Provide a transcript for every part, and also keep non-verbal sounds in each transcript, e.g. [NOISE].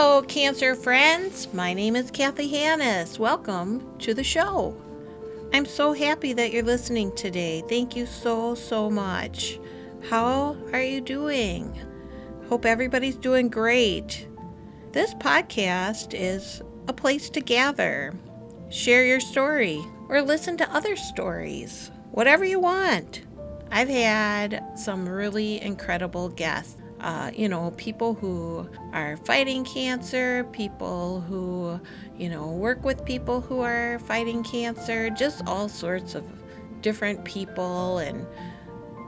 Hello, Cancer friends. My name is Kathy Hannis. Welcome to the show. I'm so happy that you're listening today. Thank you so, so much. How are you doing? Hope everybody's doing great. This podcast is a place to gather, share your story, or listen to other stories. Whatever you want. I've had some really incredible guests. Uh, you know, people who are fighting cancer, people who, you know, work with people who are fighting cancer, just all sorts of different people and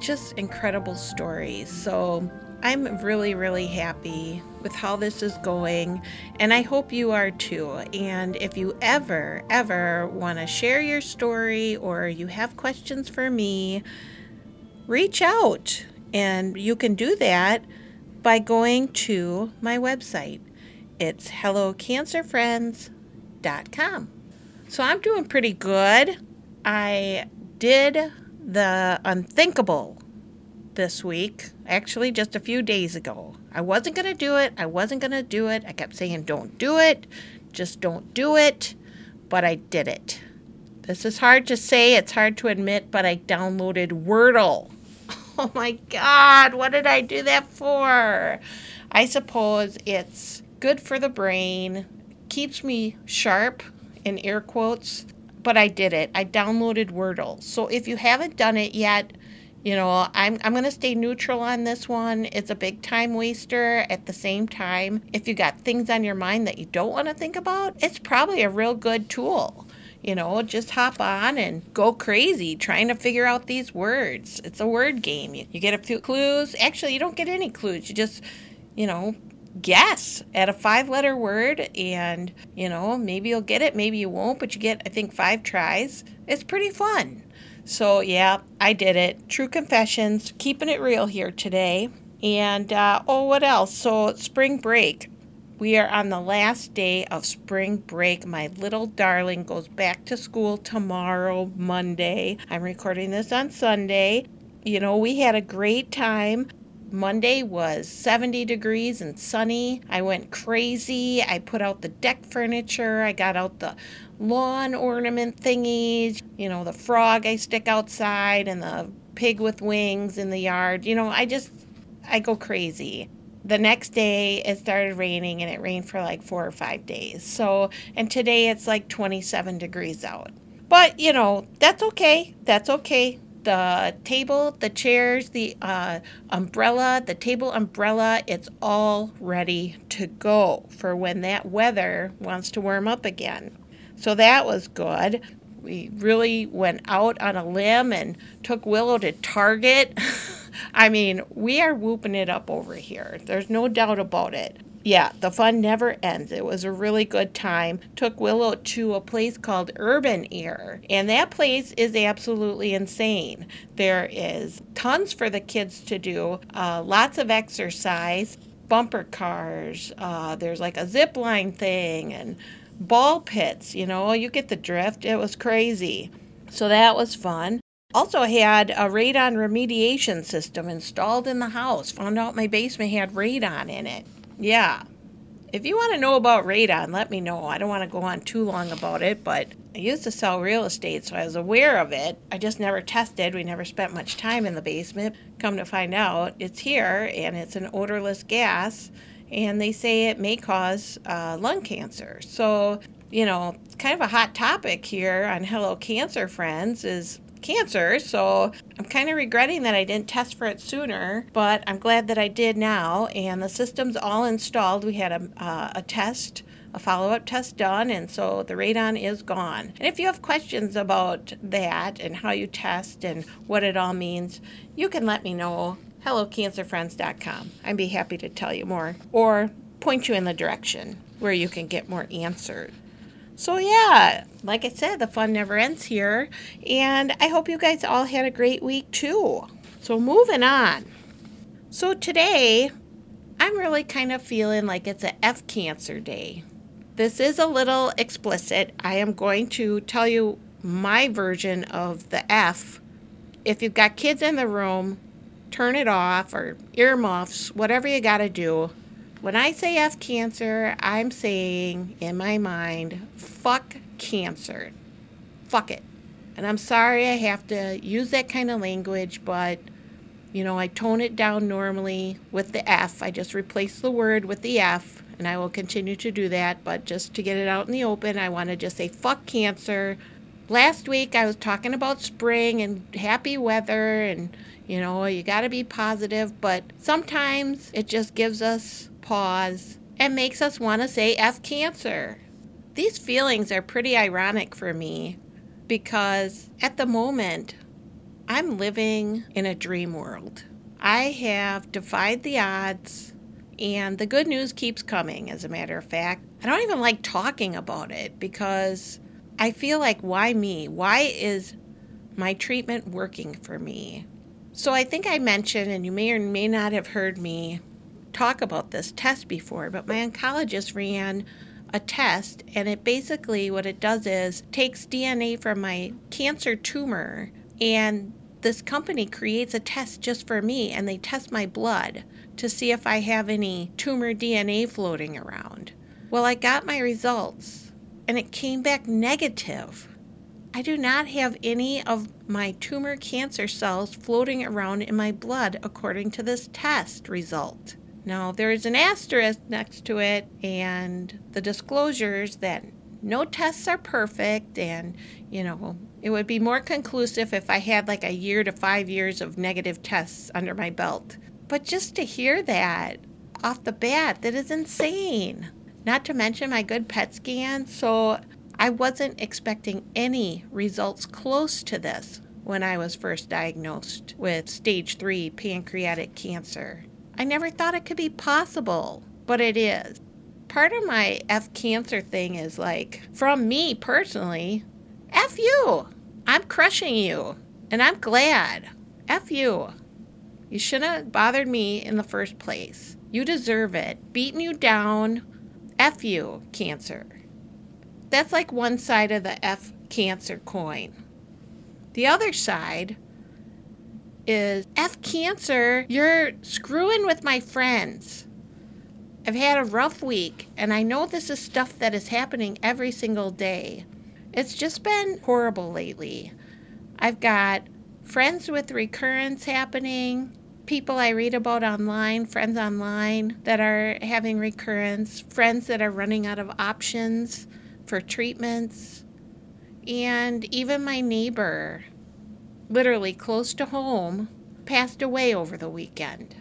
just incredible stories. So I'm really, really happy with how this is going, and I hope you are too. And if you ever, ever want to share your story or you have questions for me, reach out. And you can do that by going to my website. It's hellocancerfriends.com. So I'm doing pretty good. I did the unthinkable this week, actually, just a few days ago. I wasn't going to do it. I wasn't going to do it. I kept saying, don't do it. Just don't do it. But I did it. This is hard to say, it's hard to admit, but I downloaded Wordle. [LAUGHS] Oh my God, what did I do that for? I suppose it's good for the brain, keeps me sharp in air quotes, but I did it. I downloaded Wordle. So if you haven't done it yet, you know, I'm, I'm going to stay neutral on this one. It's a big time waster. At the same time, if you got things on your mind that you don't want to think about, it's probably a real good tool. You know, just hop on and go crazy trying to figure out these words. It's a word game. You, you get a few clues. Actually, you don't get any clues. You just, you know, guess at a five letter word and, you know, maybe you'll get it, maybe you won't, but you get, I think, five tries. It's pretty fun. So, yeah, I did it. True confessions, keeping it real here today. And, uh, oh, what else? So, spring break. We are on the last day of spring break. My little darling goes back to school tomorrow, Monday. I'm recording this on Sunday. You know, we had a great time. Monday was 70 degrees and sunny. I went crazy. I put out the deck furniture. I got out the lawn ornament thingies, you know, the frog I stick outside and the pig with wings in the yard. You know, I just, I go crazy the next day it started raining and it rained for like four or five days. So, and today it's like 27 degrees out. But, you know, that's okay. That's okay. The table, the chairs, the uh, umbrella, the table umbrella, it's all ready to go for when that weather wants to warm up again. So that was good. We really went out on a limb and took Willow to Target. [LAUGHS] I mean, we are whooping it up over here. There's no doubt about it. Yeah, the fun never ends. It was a really good time. Took Willow to a place called Urban Air, and that place is absolutely insane. There is tons for the kids to do, uh, lots of exercise, bumper cars. Uh, there's like a zip line thing and ball pits. You know, you get the drift. It was crazy. So that was fun. Also had a radon remediation system installed in the house. Found out my basement had radon in it. Yeah. If you want to know about radon, let me know. I don't want to go on too long about it, but I used to sell real estate, so I was aware of it. I just never tested. We never spent much time in the basement. Come to find out, it's here and it's an odorless gas, and they say it may cause uh, lung cancer. So, you know, kind of a hot topic here on Hello Cancer Friends is cancer, so I'm kind of regretting that I didn't test for it sooner, but I'm glad that I did now. And the system's all installed. We had a, uh, a test a follow up test done, and so the radon is gone. And if you have questions about that and how you test and what it all means, you can let me know. HelloCancerFriends.com. I'd be happy to tell you more or point you in the direction where you can get more answers. So, yeah, like I said, the fun never ends here. And I hope you guys all had a great week too. So, moving on. So, today, I'm really kind of feeling like it's a F cancer day. This is a little explicit. I am going to tell you my version of the F. If you've got kids in the room, turn it off or earmuffs, whatever you got to do. When I say F cancer, I'm saying in my mind, fuck cancer. Fuck it. And I'm sorry I have to use that kind of language, but you know, I tone it down normally with the F. I just replace the word with the F, and I will continue to do that. But just to get it out in the open, I want to just say fuck cancer. Last week I was talking about spring and happy weather, and you know, you got to be positive, but sometimes it just gives us pause and makes us want to say F cancer. These feelings are pretty ironic for me because at the moment, I'm living in a dream world. I have defied the odds, and the good news keeps coming, as a matter of fact. I don't even like talking about it because I feel like, why me? Why is my treatment working for me? So I think I mentioned, and you may or may not have heard me talk about this test before, but my oncologist ran a test, and it basically what it does is takes DNA from my cancer tumor and this company creates a test just for me and they test my blood to see if I have any tumor DNA floating around. Well, I got my results and it came back negative. I do not have any of my tumor cancer cells floating around in my blood according to this test result. Now, there's an asterisk next to it and the disclosures that no tests are perfect and, you know, it would be more conclusive if I had like a year to five years of negative tests under my belt. But just to hear that off the bat, that is insane. Not to mention my good PET scan, so I wasn't expecting any results close to this when I was first diagnosed with stage 3 pancreatic cancer. I never thought it could be possible, but it is. Part of my F cancer thing is like, from me personally, F you. I'm crushing you. And I'm glad. F you. You shouldn't have bothered me in the first place. You deserve it. Beating you down. F you, cancer. That's like one side of the F cancer coin. The other side is F cancer, you're screwing with my friends. I've had a rough week, and I know this is stuff that is happening every single day. It's just been horrible lately. I've got friends with recurrence happening, people I read about online, friends online that are having recurrence, friends that are running out of options for treatments, and even my neighbor, literally close to home, passed away over the weekend.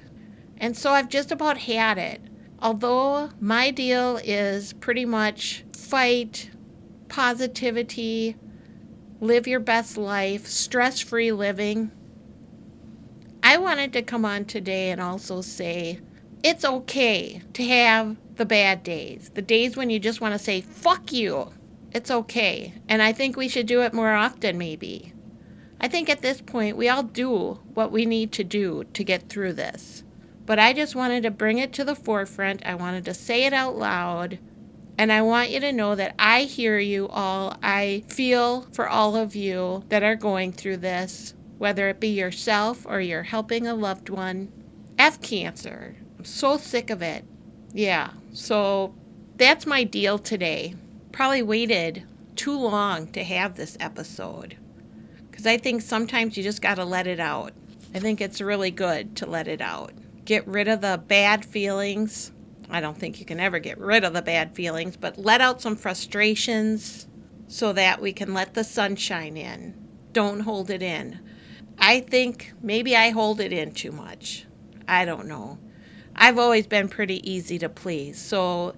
And so I've just about had it. Although my deal is pretty much fight, positivity, live your best life, stress free living. I wanted to come on today and also say it's okay to have the bad days, the days when you just want to say, fuck you. It's okay. And I think we should do it more often, maybe. I think at this point, we all do what we need to do to get through this. But I just wanted to bring it to the forefront. I wanted to say it out loud and I want you to know that I hear you all. I feel for all of you that are going through this, whether it be yourself or you're helping a loved one. F cancer. I'm so sick of it. Yeah, so that's my deal today. Probably waited too long to have this episode because I think sometimes you just got to let it out. I think it's really good to let it out. Get rid of the bad feelings I don't think you can ever get rid of the bad feelings, but let out some frustrations so that we can let the sunshine in. Don't hold it in. I think maybe I hold it in too much. I don't know. I've always been pretty easy to please. So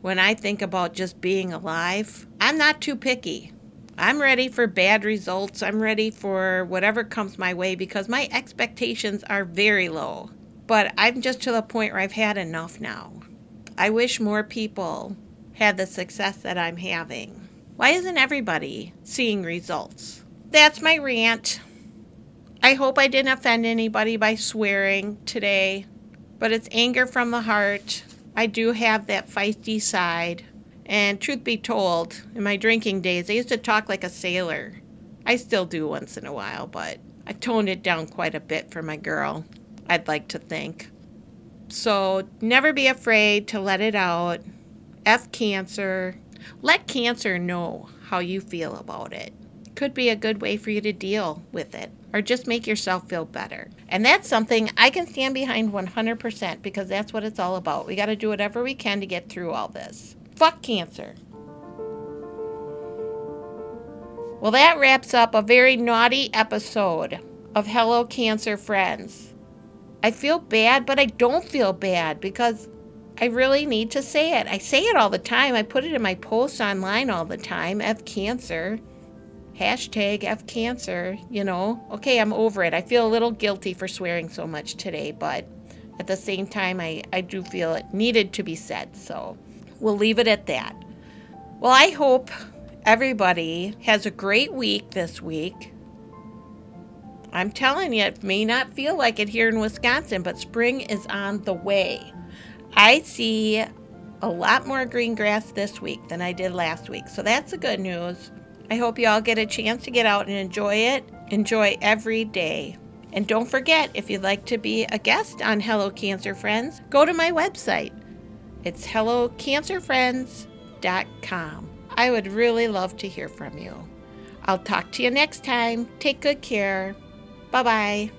when I think about just being alive, I'm not too picky. I'm ready for bad results. I'm ready for whatever comes my way because my expectations are very low. But I'm just to the point where I've had enough now. I wish more people had the success that I'm having. Why isn't everybody seeing results? That's my rant. I hope I didn't offend anybody by swearing today, but it's anger from the heart. I do have that feisty side. And truth be told, in my drinking days, I used to talk like a sailor. I still do once in a while, but I've toned it down quite a bit for my girl, I'd like to think. So never be afraid to let it out. F cancer. Let cancer know how you feel about it. Could be a good way for you to deal with it or just make yourself feel better. And that's something I can stand behind 100% because that's what it's all about. We got to do whatever we can to get through all this. Fuck cancer. Well, that wraps up a very naughty episode of Hello Cancer Friends. I feel bad, but I don't feel bad because I really need to say it. I say it all the time. I put it in my posts online all the time F cancer. Hashtag F cancer, you know. Okay, I'm over it. I feel a little guilty for swearing so much today, but at the same time, I, I do feel it needed to be said. So we'll leave it at that. Well, I hope everybody has a great week this week. I'm telling you, it may not feel like it here in Wisconsin, but spring is on the way. I see a lot more green grass this week than I did last week, so that's the good news. I hope you all get a chance to get out and enjoy it. Enjoy every day. And don't forget, if you'd like to be a guest on Hello Cancer Friends, go to my website. It's hellocancerfriends.com. I would really love to hear from you. I'll talk to you next time. Take good care. Bye bye.